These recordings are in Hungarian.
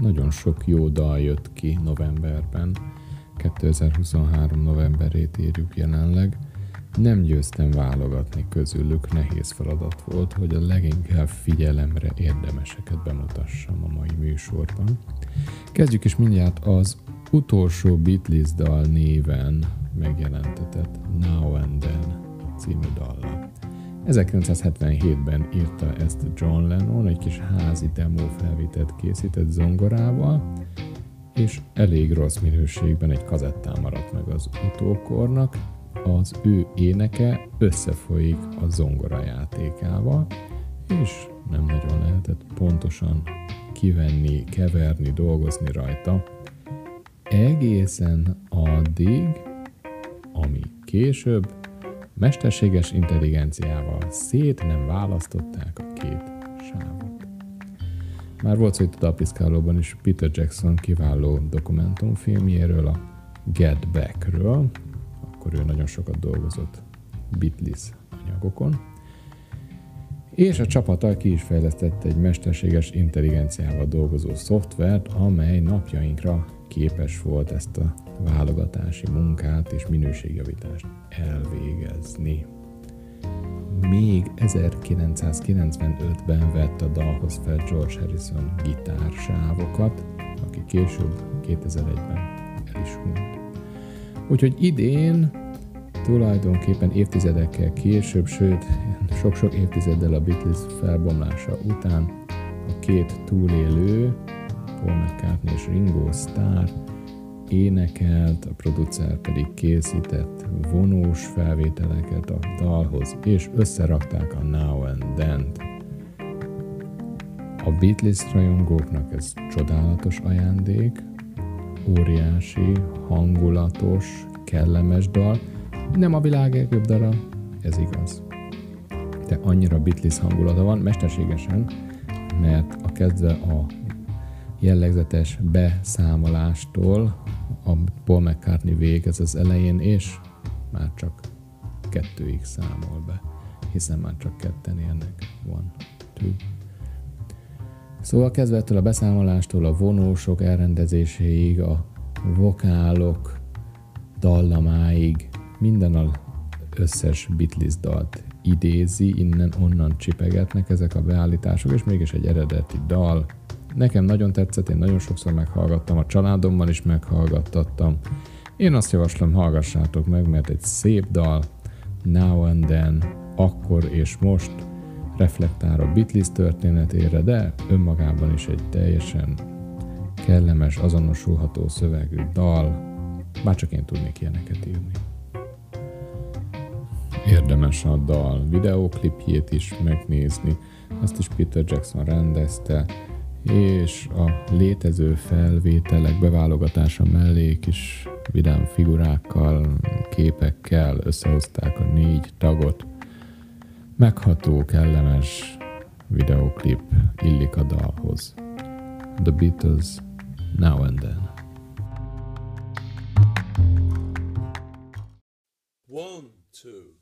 nagyon sok jó dal jött ki novemberben. 2023 novemberét írjuk jelenleg. Nem győztem válogatni közülük, nehéz feladat volt, hogy a leginkább figyelemre érdemeseket bemutassam a mai műsorban. Kezdjük is mindjárt az utolsó Beatles dal néven megjelentetett Now and Then című dallal. 1977-ben írta ezt John Lennon, egy kis házi demo felvételt készített zongorával, és elég rossz minőségben egy kazettán maradt meg az utókornak, az ő éneke összefolyik a zongora játékával, és nem nagyon lehetett pontosan kivenni, keverni, dolgozni rajta. Egészen addig, ami később mesterséges intelligenciával szét nem választották a két sávot. Már volt szó itt a Dapiszkálóban is Peter Jackson kiváló dokumentumfilmjéről, a Get Back-ről, akkor ő nagyon sokat dolgozott Beatles anyagokon, és a csapata ki is fejlesztette egy mesterséges intelligenciával dolgozó szoftvert, amely napjainkra képes volt ezt a válogatási munkát és minőségjavítást elvégezni. Még 1995-ben vett a dalhoz fel George Harrison gitársávokat, aki később 2001-ben el is hunyt. Úgyhogy idén tulajdonképpen évtizedekkel később, sőt sok-sok évtizeddel a Beatles felbomlása után a két túlélő, Paul McCartney és Ringo Starr énekelt, a producer pedig készített vonós felvételeket a dalhoz, és összerakták a Now and Then-t. A Beatles rajongóknak ez csodálatos ajándék, óriási, hangulatos, kellemes dal, nem a világ legjobb dala, ez igaz. De annyira Beatles hangulata van, mesterségesen, mert a kezdve a jellegzetes beszámolástól a Paul McCartney végez az elején, és már csak kettőig számol be, hiszen már csak ketten élnek. One, two. Szóval kezdve a beszámolástól a vonósok elrendezéséig, a vokálok dallamáig, minden a összes Beatles dalt idézi, innen-onnan csipegetnek ezek a beállítások, és mégis egy eredeti dal, Nekem nagyon tetszett, én nagyon sokszor meghallgattam, a családommal is meghallgattattam. Én azt javaslom, hallgassátok meg, mert egy szép dal, Now and Then, akkor és most reflektál a Beatles történetére, de önmagában is egy teljesen kellemes, azonosulható szövegű dal, bár csak én tudnék ilyeneket írni. Érdemes a dal videóklipjét is megnézni, azt is Peter Jackson rendezte, és a létező felvételek beválogatása mellé kis vidám figurákkal, képekkel összehozták a négy tagot. Megható, kellemes videoklip illik a dalhoz. The Beatles Now and Then. One, two.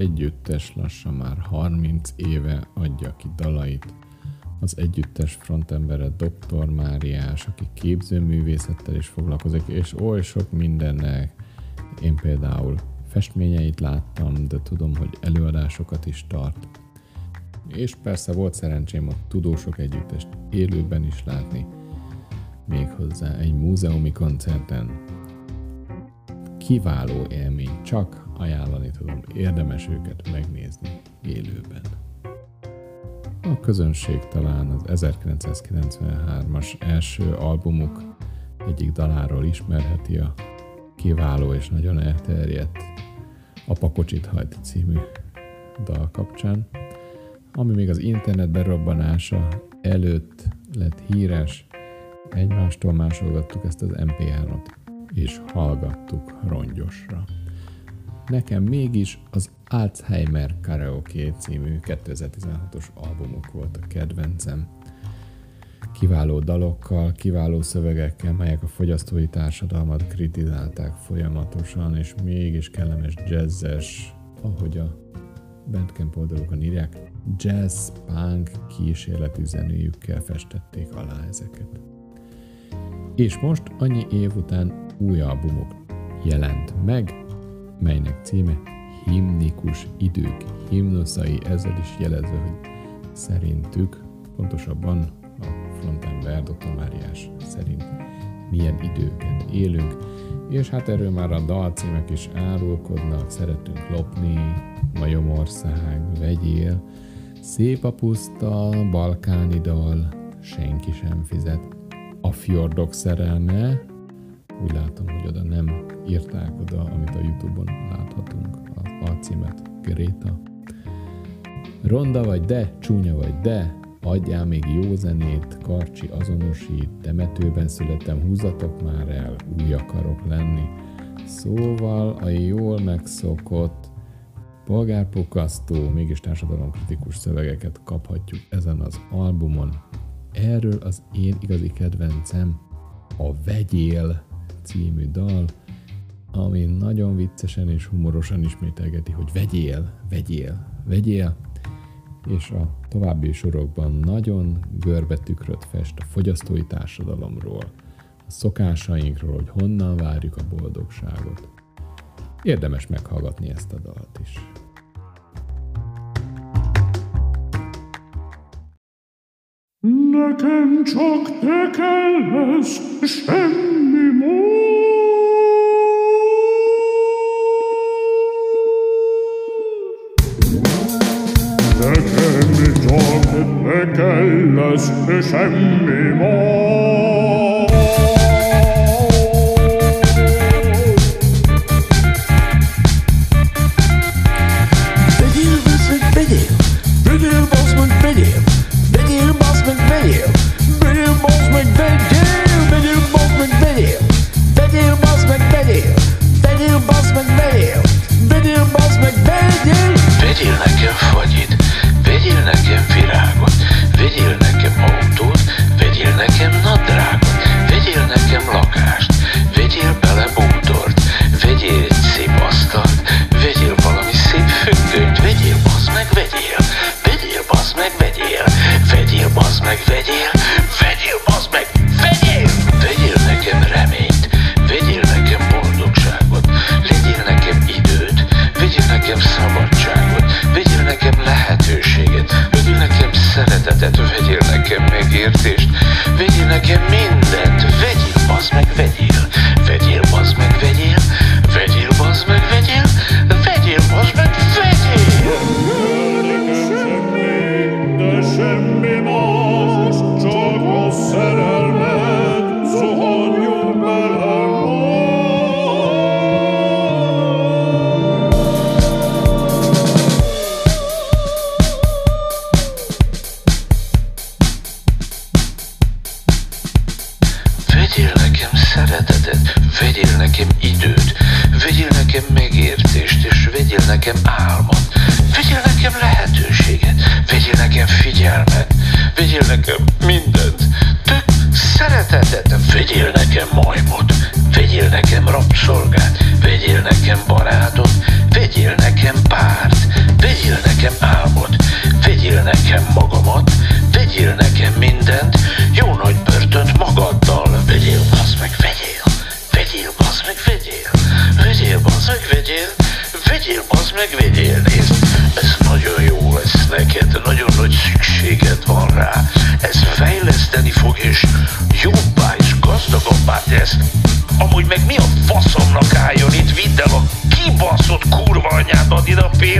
Együttes lassan már 30 éve adja ki dalait. Az együttes frontembere Dr. Máriás, aki képzőművészettel is foglalkozik, és oly sok mindennel. Én például festményeit láttam, de tudom, hogy előadásokat is tart. És persze volt szerencsém a tudósok együttest élőben is látni, méghozzá egy múzeumi koncerten. Kiváló élmény, csak ajánlani tudom, érdemes őket megnézni élőben. A közönség talán az 1993-as első albumuk egyik daláról ismerheti a kiváló és nagyon elterjedt a Pakocsit hajt című dal kapcsán, ami még az internet berobbanása előtt lett híres, egymástól másolgattuk ezt az MP3-ot, és hallgattuk rongyosra. Nekem mégis az Alzheimer Karaoke című 2016-os albumuk volt a kedvencem. Kiváló dalokkal, kiváló szövegekkel, melyek a fogyasztói társadalmat kritizálták folyamatosan, és mégis kellemes jazzes, ahogy a Bandcamp oldalukon írják, jazz-punk kísérletüzenőjükkel festették alá ezeket. És most annyi év után új albumok jelent meg, melynek címe Himnikus idők himnuszai, ezzel is jelezve, hogy szerintük, pontosabban a frontember Dr. Máriás szerint milyen időket élünk, és hát erről már a dalcímek is árulkodnak, szeretünk lopni, Majomország, vegyél, szép a puszta, balkáni dal, senki sem fizet, a fjordok szerelme, úgy látom, hogy oda nem írták oda, amit a Youtube-on láthatunk, az alcímet, Gréta. Ronda vagy de, csúnya vagy de, adjál még jó zenét, karcsi azonosít, temetőben születem, húzatok már el, új akarok lenni. Szóval a jól megszokott, polgárpokasztó, mégis társadalomkritikus szövegeket kaphatjuk ezen az albumon. Erről az én igazi kedvencem a Vegyél című dal, ami nagyon viccesen és humorosan ismételgeti, hogy vegyél, vegyél, vegyél, és a további sorokban nagyon görbetükröt fest a fogyasztói társadalomról, a szokásainkról, hogy honnan várjuk a boldogságot. Érdemes meghallgatni ezt a dalt is. Nekem csak te kell semmi mód. Mekelles semmi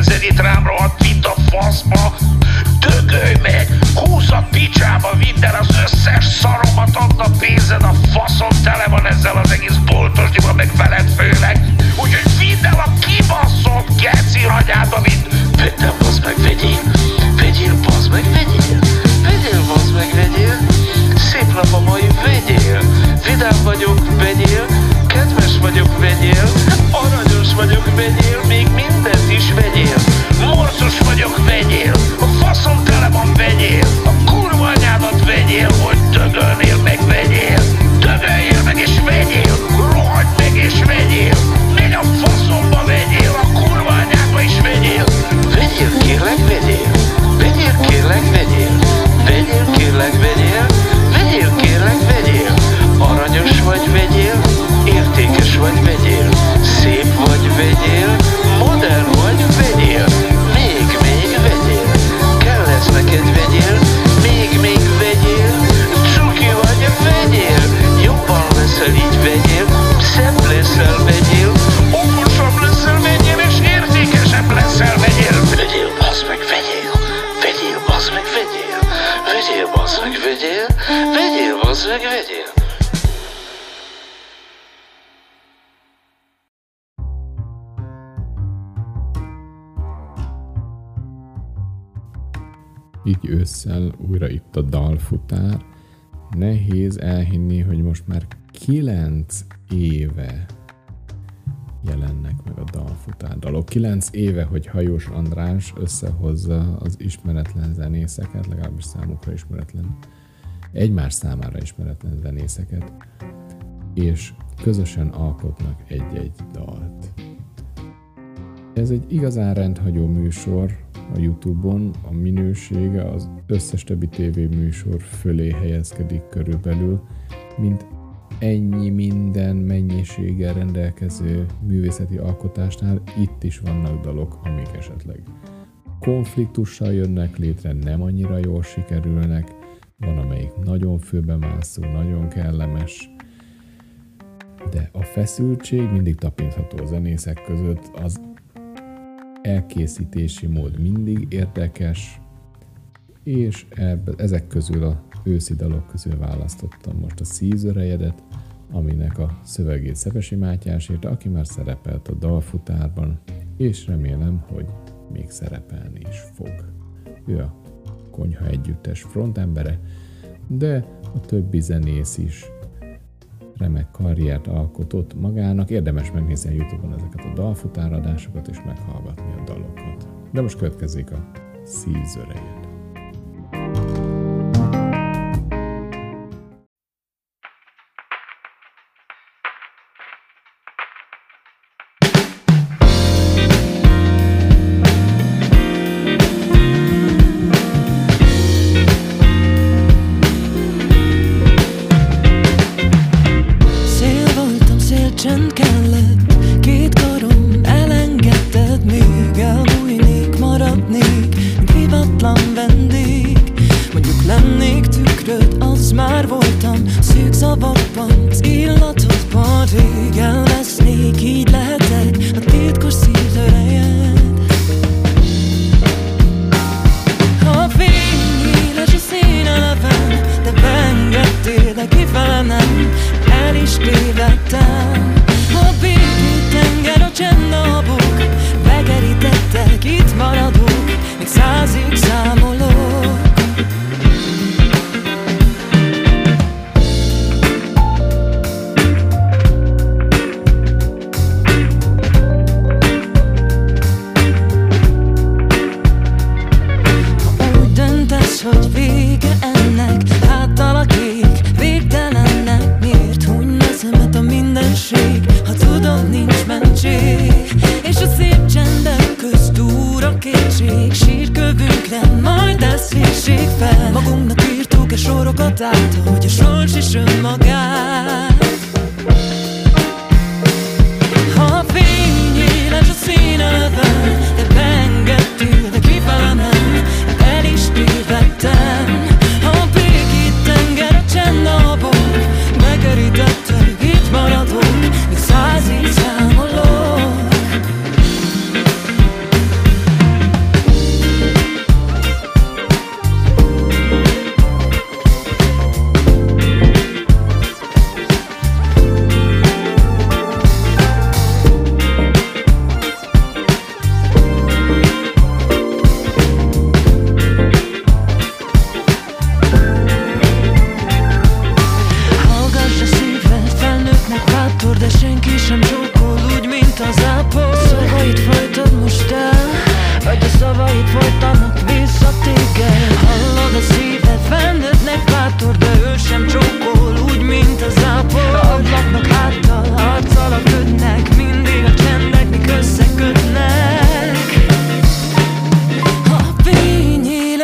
Inserita ősszel újra itt a dalfutár. Nehéz elhinni, hogy most már kilenc éve jelennek meg a dalfutár dalok. Kilenc éve, hogy Hajós András összehozza az ismeretlen zenészeket, legalábbis számukra ismeretlen, egymás számára ismeretlen zenészeket, és közösen alkotnak egy-egy dalt. Ez egy igazán rendhagyó műsor a Youtube-on, a minősége az összes többi tévéműsor fölé helyezkedik körülbelül, mint ennyi minden mennyiséggel rendelkező művészeti alkotásnál itt is vannak dalok, amik esetleg konfliktussal jönnek létre, nem annyira jól sikerülnek, van amelyik nagyon főbemászó, nagyon kellemes, de a feszültség mindig tapintható a zenészek között, az elkészítési mód mindig érdekes, és ebbe, ezek közül a őszi dalok közül választottam most a Szízörejedet, aminek a szövegét Szepesi Mátyás írta, aki már szerepelt a dalfutárban, és remélem, hogy még szerepelni is fog. Ő a konyha együttes frontembere, de a többi zenész is remek karriert alkotott magának. Érdemes megnézni a Youtube-on ezeket a dalfutáradásokat és meghallgatni a dalokat. De most következik a szívzörejed.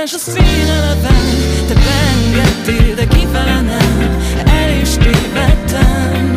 és a színeleben Te beengedtél, de kifele nem El is tévedtem.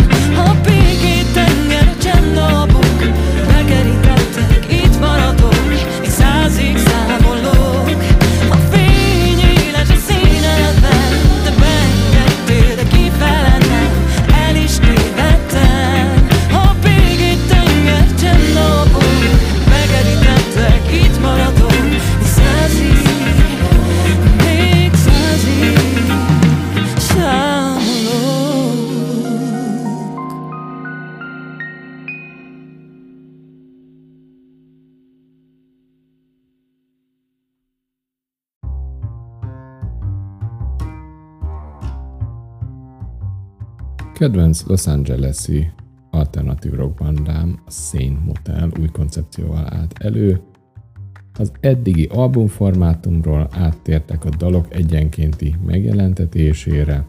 Kedvenc Los Angeles-i alternatív rock a Saint Motel új koncepcióval állt elő. Az eddigi albumformátumról áttértek a dalok egyenkénti megjelentetésére.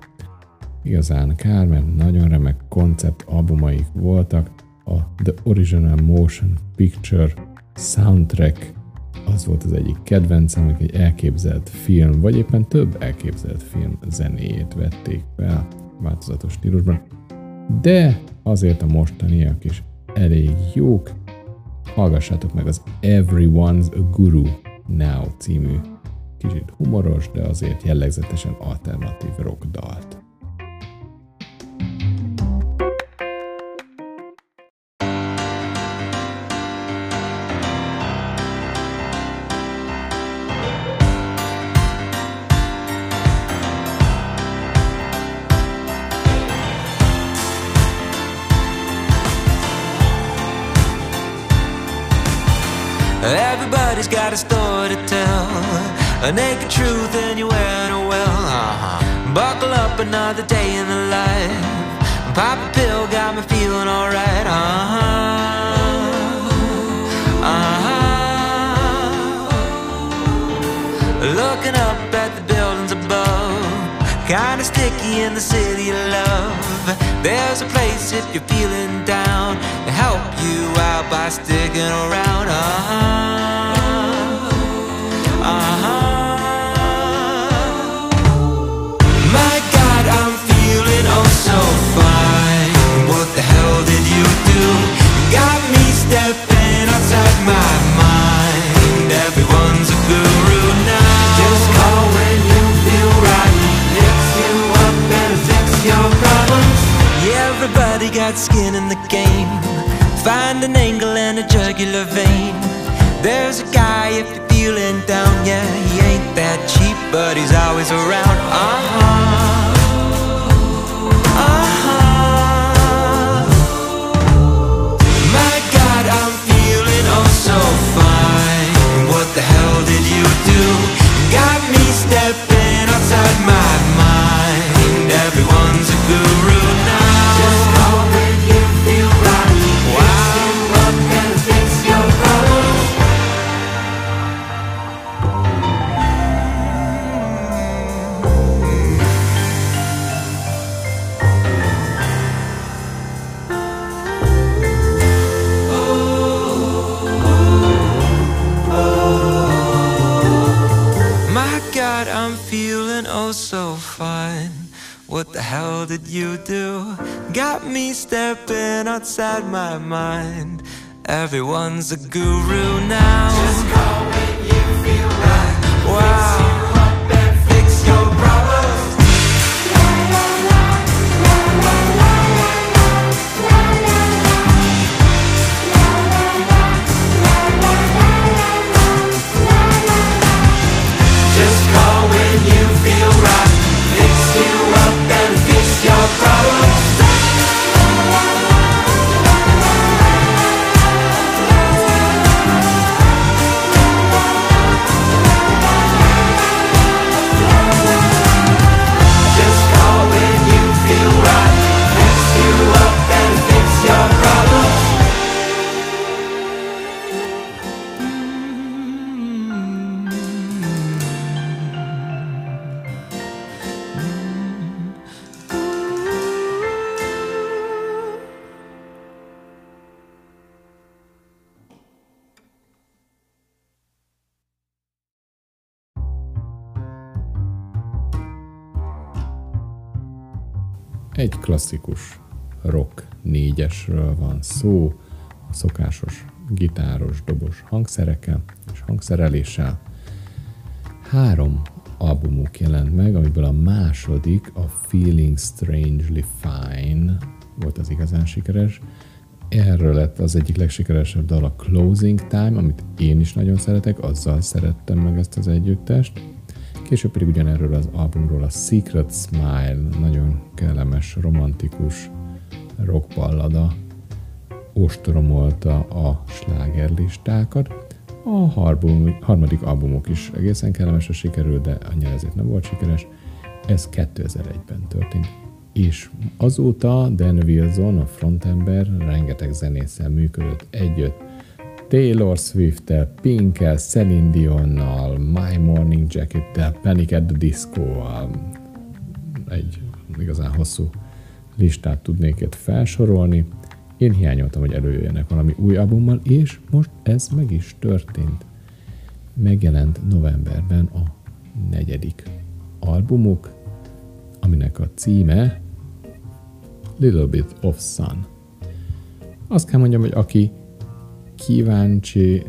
Igazán kár, mert nagyon remek koncept albumaik voltak. A The Original Motion Picture soundtrack az volt az egyik kedvencem, egy elképzelt film, vagy éppen több elképzelt film zenéjét vették fel változatos stílusban, de azért a mostaniak is elég jók. Hallgassátok meg az Everyone's a Guru Now című kicsit humoros, de azért jellegzetesen alternatív rock dalt. Everybody's got a story to tell. A naked truth and you're wearing a well. Uh-huh. Buckle up another day in the life. Pop a pill got me feeling alright. Uh huh. Uh huh. Looking up at the buildings above. Kinda sticky in the city of love. There's a place if you're feeling down to help you out by sticking around. Uh-huh. Uh-huh. Do? Got me stepping outside my mind. Everyone's a guru now. Just call when you feel right. Fix you up and fix your problems. Everybody got skin in the game. Find an angle and a jugular vein. There's a guy if you're feeling down, yeah, he ain't that cheap, but he's always around. Uh outside my mind. Everyone's a guru now. Egy klasszikus rock négyesről van szó, a szokásos gitáros, dobos hangszerekkel és hangszereléssel. Három albumuk jelent meg, amiből a második, a Feeling Strangely Fine volt az igazán sikeres. Erről lett az egyik legsikeresebb dal a Closing Time, amit én is nagyon szeretek, azzal szerettem meg ezt az együttest. Később pedig ugyanerről az albumról a Secret Smile, nagyon kellemes, romantikus rockballada ostromolta a slágerlistákat. A harbum, harmadik albumuk is egészen kellemesre sikerült, de annyira ezért nem volt sikeres. Ez 2001-ben történt. És azóta Dan Wilson, a frontember, rengeteg zenésszel működött együtt. Taylor Swift-tel, Pink-el, Celine Dionnal, My Morning Jacket-tel, Panic at the Disco-val. Egy igazán hosszú listát tudnék itt felsorolni. Én hiányoltam, hogy előjöjjenek valami új albummal, és most ez meg is történt. Megjelent novemberben a negyedik albumuk, aminek a címe Little Bit of Sun. Azt kell mondjam, hogy aki kíváncsi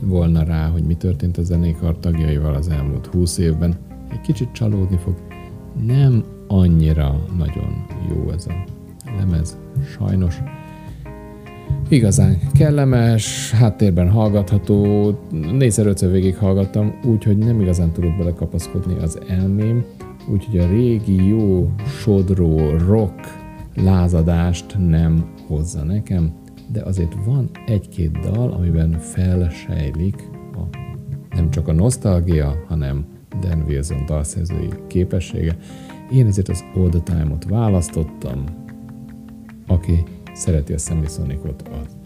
volna rá, hogy mi történt a zenékar tagjaival az elmúlt húsz évben, egy kicsit csalódni fog. Nem annyira nagyon jó ez a lemez, sajnos. Igazán kellemes, háttérben hallgatható, négyszer ötször végig hallgattam, úgyhogy nem igazán tudott belekapaszkodni az elmém, úgyhogy a régi jó sodró rock lázadást nem hozza nekem, de azért van egy-két dal, amiben felsejlik a, nem csak a nosztalgia, hanem Dan Wilson dalszerzői képessége. Én ezért az All the Time-ot választottam, aki szereti a Semisonicot, az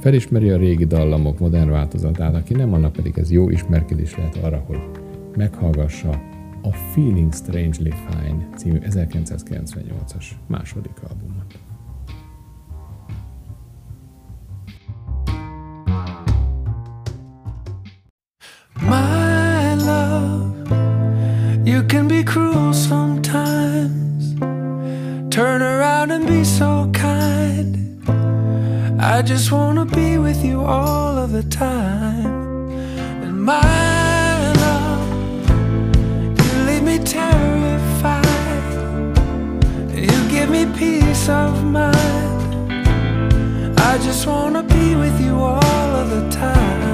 felismeri a régi dallamok modern változatát, aki nem, annak pedig ez jó ismerkedés lehet arra, hogy meghallgassa a Feeling Strangely Fine című 1998-as második albumot. You can be cruel sometimes. Turn around and be so kind. I just wanna be with you all of the time. And my love, you leave me terrified. You give me peace of mind. I just wanna be with you all of the time.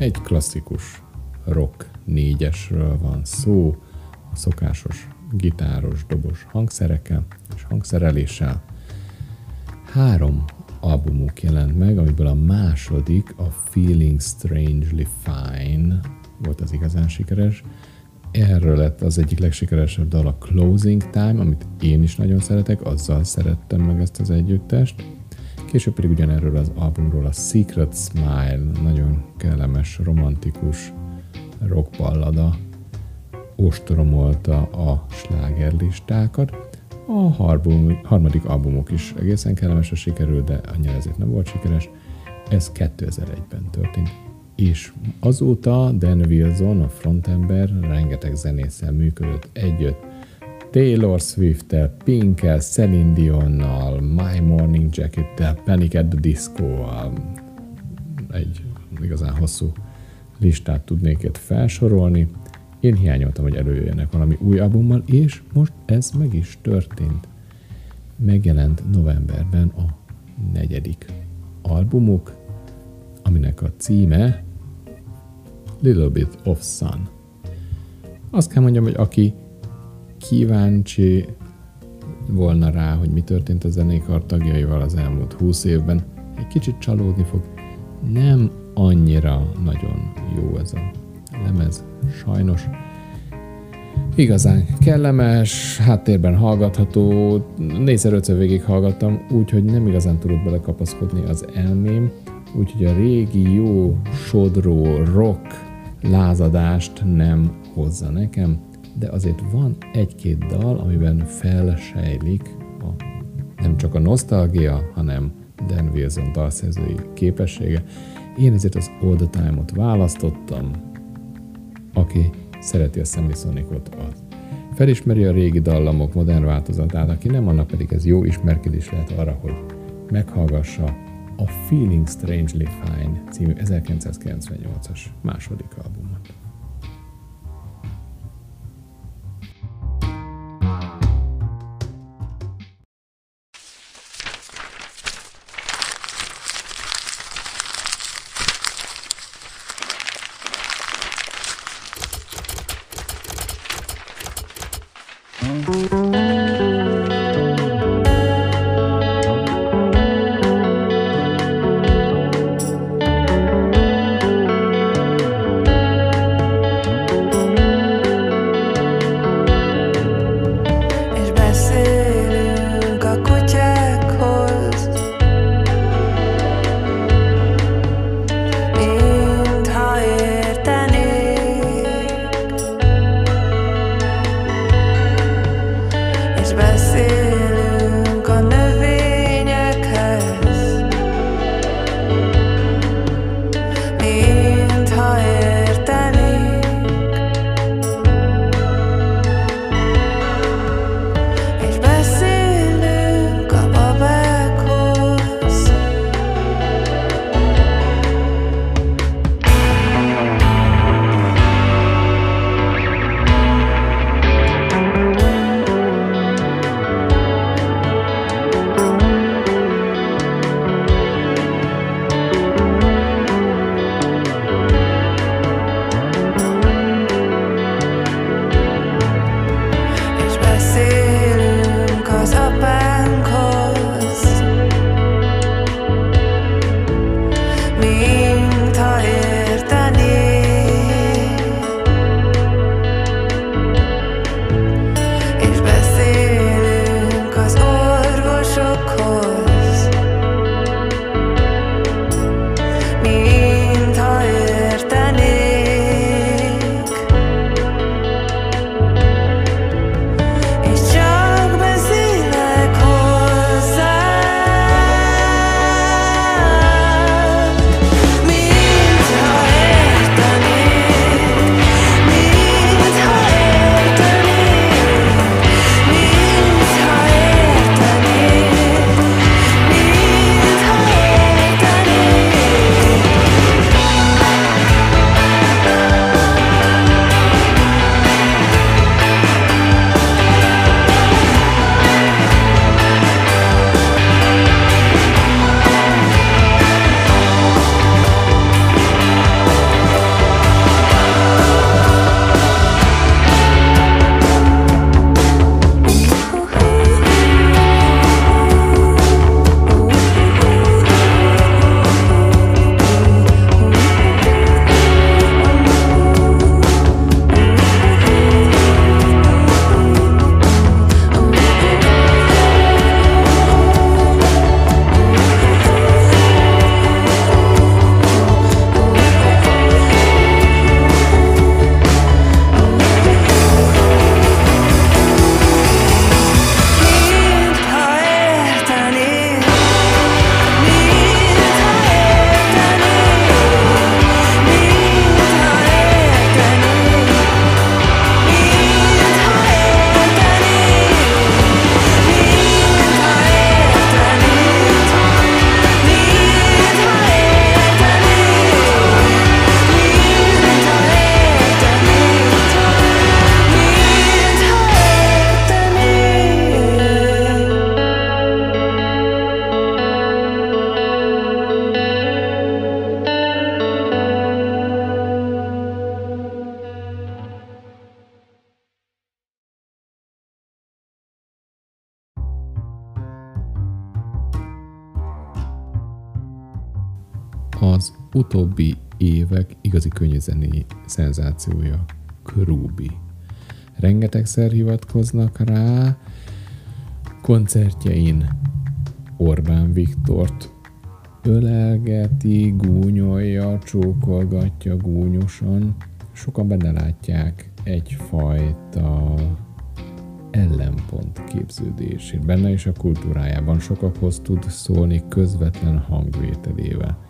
Egy klasszikus rock négyesről van szó, a szokásos gitáros, dobos hangszerekkel és hangszereléssel. Három albumuk jelent meg, amiből a második, a Feeling Strangely Fine volt az igazán sikeres. Erről lett az egyik legsikeresebb dal a Closing Time, amit én is nagyon szeretek, azzal szerettem meg ezt az együttest. Később pedig ugyanerről az albumról a Secret Smile, nagyon kellemes, romantikus rockballada ostromolta a slágerlistákat. A harbum, harmadik albumuk is egészen kellemesre sikerült, de annyira ezért nem volt sikeres. Ez 2001-ben történt. És azóta Dan Wilson, a frontember, rengeteg zenésszel működött együtt. Taylor Swift-tel, Pink-el, Celine Dionnal, My Morning Jacket-tel, Panic at the Disco-val. Egy igazán hosszú listát tudnék itt felsorolni. Én hiányoltam, hogy előjöjjenek valami új albummal, és most ez meg is történt. Megjelent novemberben a negyedik albumuk, aminek a címe Little Bit of Sun. Azt kell mondjam, hogy aki kíváncsi volna rá, hogy mi történt a zenékar tagjaival az elmúlt húsz évben, egy kicsit csalódni fog. Nem annyira nagyon jó ez a lemez, sajnos. Igazán kellemes, háttérben hallgatható, négyszer ötször végig hallgattam, úgyhogy nem igazán tudott belekapaszkodni az elmém, úgyhogy a régi jó sodró rock lázadást nem hozza nekem, de azért van egy-két dal, amiben felsejlik a, nem csak a nosztalgia, hanem Dan Wilson dalszerzői képessége. Én ezért az All Time-ot választottam, aki szereti a Semisonicot, az felismeri a régi dallamok modern változatát, aki nem, annak pedig ez jó ismerkedés lehet arra, hogy meghallgassa a Feeling Strangely Fine című 1998-as második albumot. Utóbbi évek igazi könnyűzeni szenzációja, Krúbi. Rengetegszer hivatkoznak rá, koncertjein Orbán Viktort ölelgeti, gúnyolja, csókolgatja gúnyosan. Sokan benne látják egyfajta ellenpont képződését. Benne is a kultúrájában sokakhoz tud szólni közvetlen hangvételével.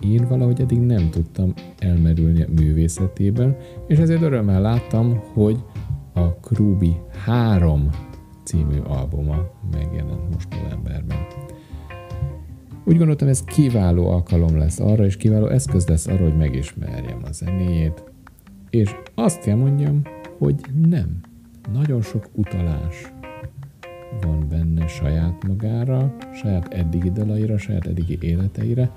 Én valahogy eddig nem tudtam elmerülni a művészetében, és ezért örömmel láttam, hogy a Krubi 3 című albuma megjelent most novemberben. Úgy gondoltam, ez kiváló alkalom lesz arra, és kiváló eszköz lesz arra, hogy megismerjem a zenéjét, és azt kell mondjam, hogy nem. Nagyon sok utalás van benne saját magára, saját eddigi dalaira, saját eddigi életeire.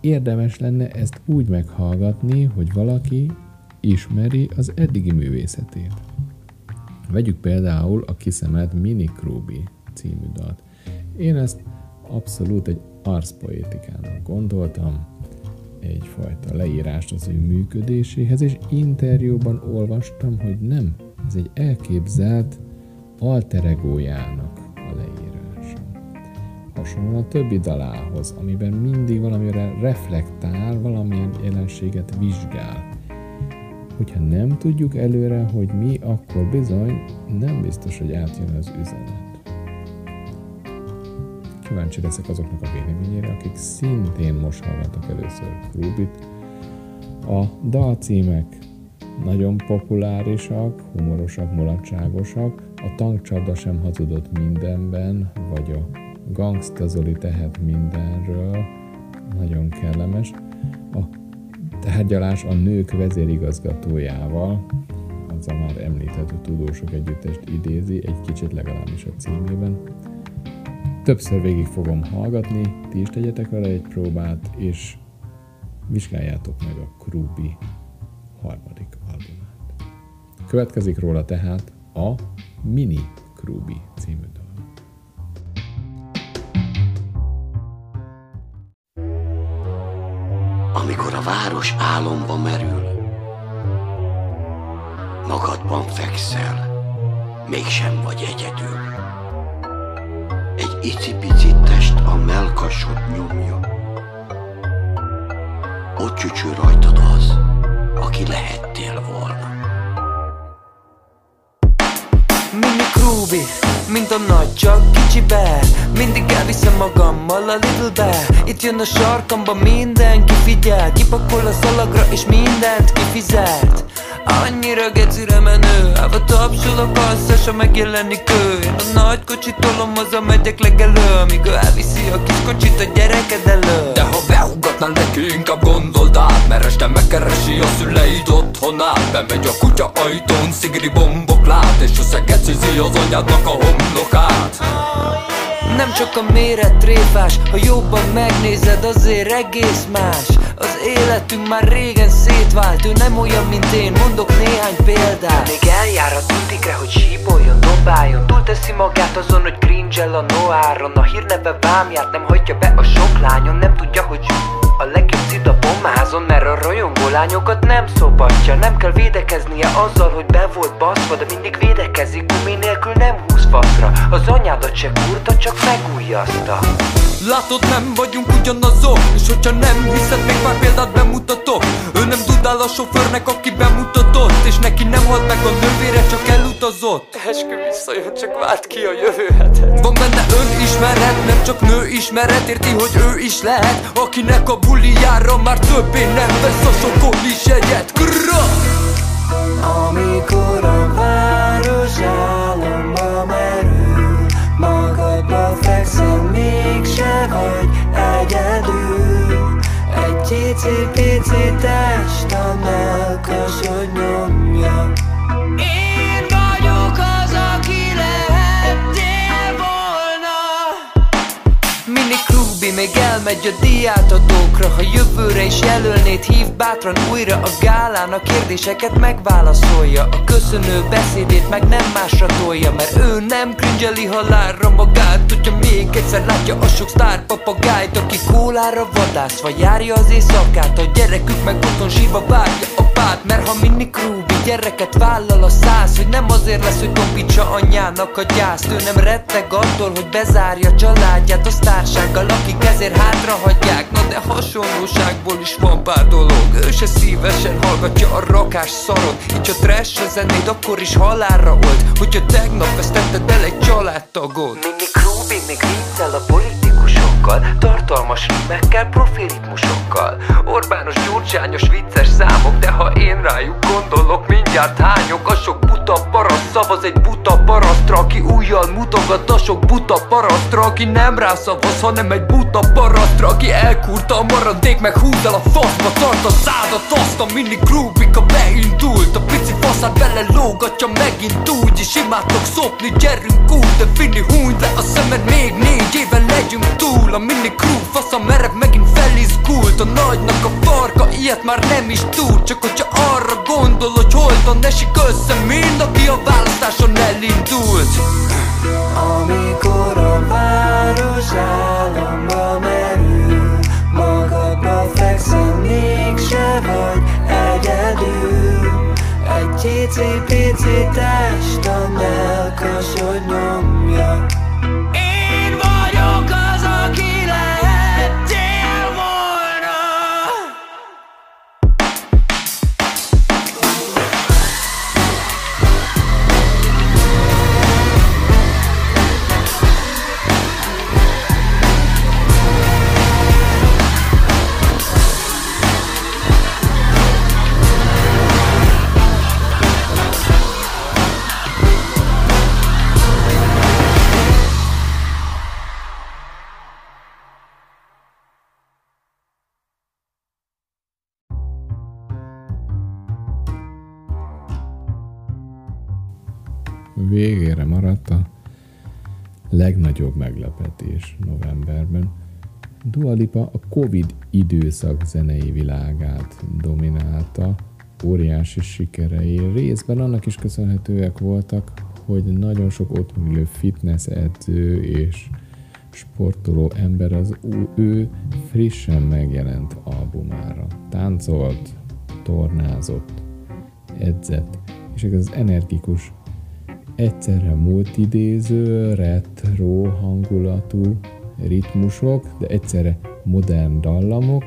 Érdemes lenne ezt úgy meghallgatni, hogy valaki ismeri az eddigi művészetét. Vegyük például a kiszemelt Mini Krubi című dalt. Én ezt abszolút egy arszpoétikának gondoltam, egyfajta leírást az ő működéséhez, és interjúban olvastam, hogy nem, ez egy elképzelt alteregójának. Hasonlóan a többi dalához, amiben mindig valamire reflektál, valamilyen jelenséget vizsgál. Hogyha nem tudjuk előre, hogy mi, akkor bizony nem biztos, hogy átjön az üzenet kíváncsi leszek azoknak a véleményére, akik szintén most hallgattak először Rubit. A dalcímek nagyon populárisak, humorosak, mulatságosak, a tankcsapda sem hazudott mindenben, vagy a Gangsta Zoli tehet mindenről, nagyon kellemes. A tárgyalás a nők vezérigazgatójával, az a már említett tudósok együttest idézi, egy kicsit legalábbis a címében. Többször végig fogom hallgatni, ti is tegyetek vele egy próbát, és vizsgáljátok meg a Krubi harmadik albumát. Következik róla tehát a Mini Krubi című amikor a város álomba merül. Magadban fekszel, mégsem vagy egyedül. Egy icipici test a melkasod nyomja. Ott csücsül rajtad az, aki lehettél volna. Mini Groovy, mint a nagy, csak kicsibe. Mindig elviszem magammal a Little Itt jön a sarkamba, mindenki figyel. Kipakol a szalagra és mindent kifizet Annyira gecire menő. Állva tapsol a kasszás, megjelenik ő. Én a nagy kocsit tolom, haza megyek legelő Amíg ő elviszi a kis kocsit a gyereked elő De ha behugatnál neki, inkább gondold át Mert este megkeresi a szüleid otthonát. Bemegy a kutya ajtón, szigri bombok lát És összegecizi az anyádnak a homlokát. Nem csak a méret tréfás, ha jobban megnézed azért egész más Az életünk már régen szétvált, ő nem olyan, mint én, mondok néhány példát. Még eljár a tutikre, hogy sípoljon, dobáljon Túlteszi magát azon, hogy cringe a noáron. A hírneve vámját nem hagyja be a sok lányon Nem tudja, hogy a legjobb a bombázon Mert a rajongó lányokat nem szopatja. Nem kell védekeznie azzal, hogy be volt baszva De mindig védekezik, gumi nélkül nem húz faszra. Az anyádat se kurta, csak megújjazta. Látod, nem vagyunk ugyanazok És hogyha nem hiszed, még pár példát bemutatok. Ő nem dudál a sofőrnek, aki bemutatott. És neki nem halt meg a nővére, csak elutazott. Eskü visszajön, csak várt ki a jövő hetet. Van benne önismeret, nem csak nő ismeret. Érti, hogy ő is lehet Akinek a bulijára már többé nem vesz a sokolis jegyet Grrra! Amikor a város álomba merül Magadba fekszel, mégse vagy Egy icipici test a melkasod nyomja Én vagyok az, aki lehettél volna. Mini Krubi még elmegy megy a díjátadókra Ha jövőre is jelölnéd, hív bátran újra a gálán A kérdéseket megválaszolja. A köszönő beszédét meg nem másra tolja Mert ő nem krüngyeli halálra magát Hogyha még egyszer látja a sok sztár papagájt Aki kólára vadász, vagy járja az éjszakát A gyerekük meg otthon sírva várja apát Mert ha Mini Krúbi gyereket vállal a száz Hogy nem azért lesz, hogy tompítsa anyjának a gyászt. Ő nem retteg attól, hogy bezárja családját A sztársággal, akik ezért hátra hagyják Na de hasonlóságból is van pár dolog. Ő se szívesen hallgatja a rakás szarod Így ha trash zennéd, akkor is halálra old. Hogyha tegnap vesztetted el egy családtagod Mini Krúbi még viccel a politikusokkal Tartalmas rímekkel, profiritmusokkal Orbános, gyurcsányos, vicces számok De ha én rájuk gondolok, mindjárt hányok. A sok buta paraszt szavaz egy buta parasztra Aki újjal mutogat a sok buta parasztra Aki nem rászavaz, hanem egy buta parasztra Aki elkurta a maradék, meg húz el a faszba Tart a szádat, azt a mini krúbika beindult. A pici faszát bele lógatja megint úgy És imádtok szopni, gyerünk úgy De finni húnyt le a szemed még négy éven legyünk túl A mini crew fasza merev megint felizgult A nagynak a farka ilyet már nem is tud. Csak hogyha arra gondol, hogy holtan esik össze Mind aki a választáson elindult. Amikor a város álomba merül Magadba fekszem, mégse vagy egyedül. Egy cici-pici test a melkasod nyomja Végére maradt a legnagyobb meglepetés novemberben. Dua Lipa a Covid időszak zenei világát dominálta, óriási sikerei részben annak is köszönhetőek voltak, hogy nagyon sok ott ülő fitness edző és sportoló ember az ő frissen megjelent albumára. Táncolt, tornázott, edzett, és ez az energikus egyszerre multidéző, retro hangulatú ritmusok, de egyszerre modern dallamok,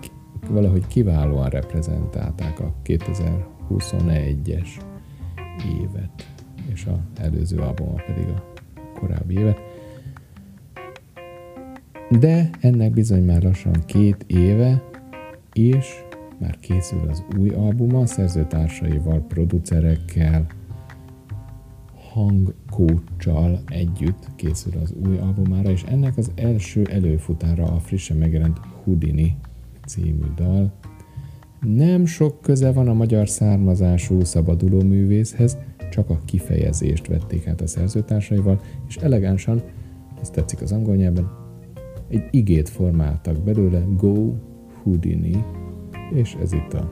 ki- valahogy kiválóan reprezentálták a 2021-es évet, és a előző albuma pedig a korábbi évet. De ennek bizony már lassan két éve, és már készül az új albuma, szerzőtársaival, producerekkel, hangkócsal együtt készül az új albumára, és ennek az első előfutára a frissen megjelent Houdini című dal. Nem sok köze van a magyar származású szabaduló művészhez, csak a kifejezést vették át a szerzőtársaival, és elegánsan, ez tetszik az angol nyelven, egy igét formáltak belőle, Go Houdini, és ez itt a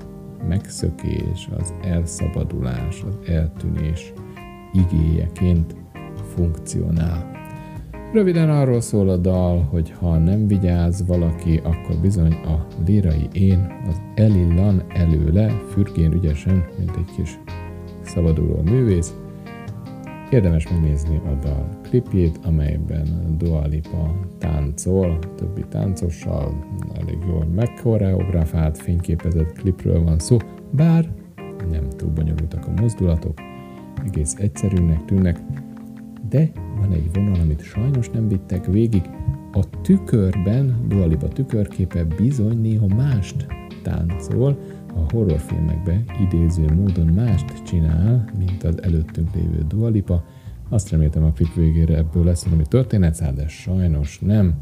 megszökés, az elszabadulás, az eltűnés igéjeként funkcionál. Röviden arról szól a dal, hogy ha nem vigyáz valaki, akkor bizony a lírai én az elillan előle, fürgén ügyesen, mint egy kis szabaduló művész. Érdemes megnézni a dal klipjét, amelyben Dua Lipa táncol, többi táncossal, elég jól megkoreografált, fényképezett klipről van szó, bár nem túl bonyolultak a mozdulatok, egész egyszerűnek tűnnek, de van egy vonal, amit sajnos nem vittek végig. A tükörben, Dua Lipa tükörképe bizony néha mást táncol, a horrorfilmekbe idéző módon mást csinál, mint az előttünk lévő Dua Lipa. Azt reméltem a klip végére ebből lesz valami történetszál, de sajnos nem.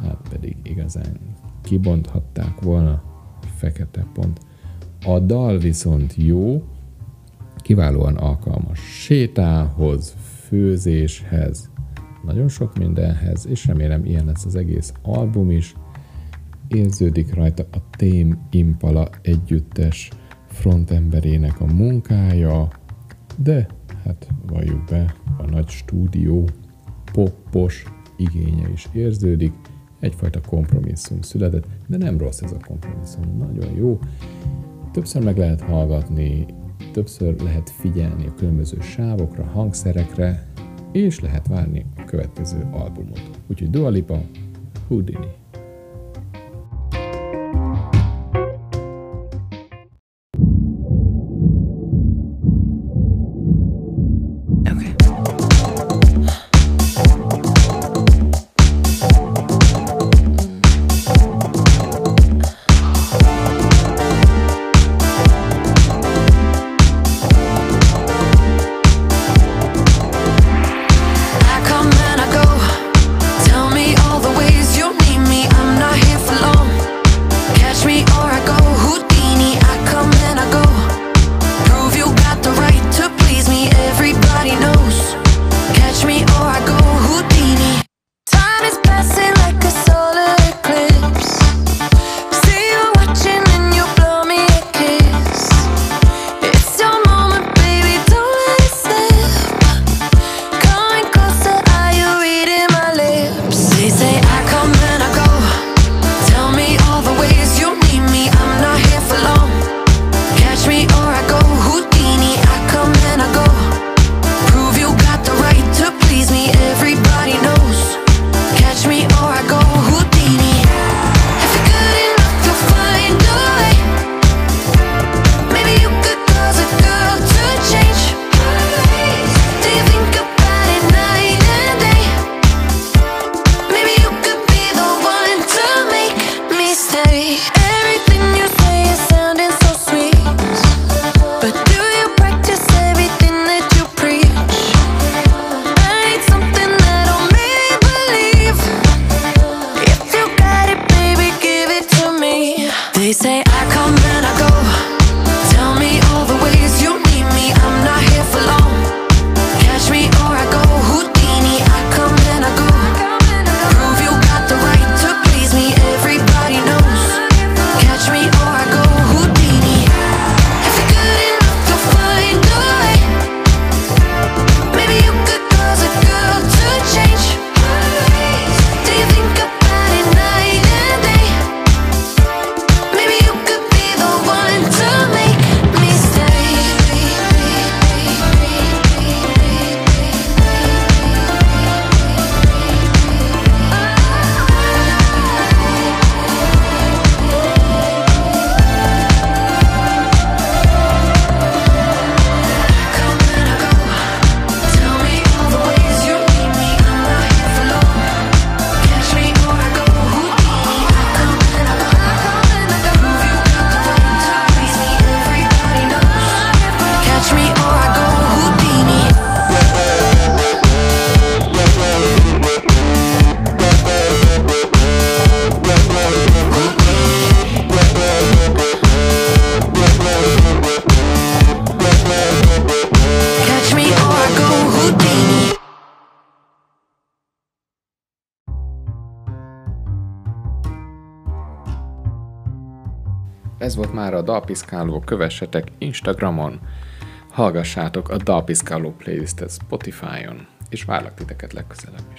Hát pedig igazán kibonthatták volna fekete pont. A dal viszont jó, kiválóan alkalmas sétához, főzéshez, nagyon sok mindenhez, és remélem ilyen lesz az egész album is. Érződik rajta a tém Impala együttes frontemberének a munkája, de hát valljuk be, a nagy stúdió poppos igénye is érződik, egyfajta kompromisszum született, de nem rossz ez a kompromisszum, nagyon jó. Többször meg lehet hallgatni, Többször lehet figyelni a különböző sávokra, hangszerekre, és lehet várni a következő albumot. Úgyhogy Dua Lipa, Houdini. Dalpiszkáló, kövessetek Instagramon, hallgassátok a Dalpiszkáló playlistet Spotify-on, és várlak titeket legközelebb.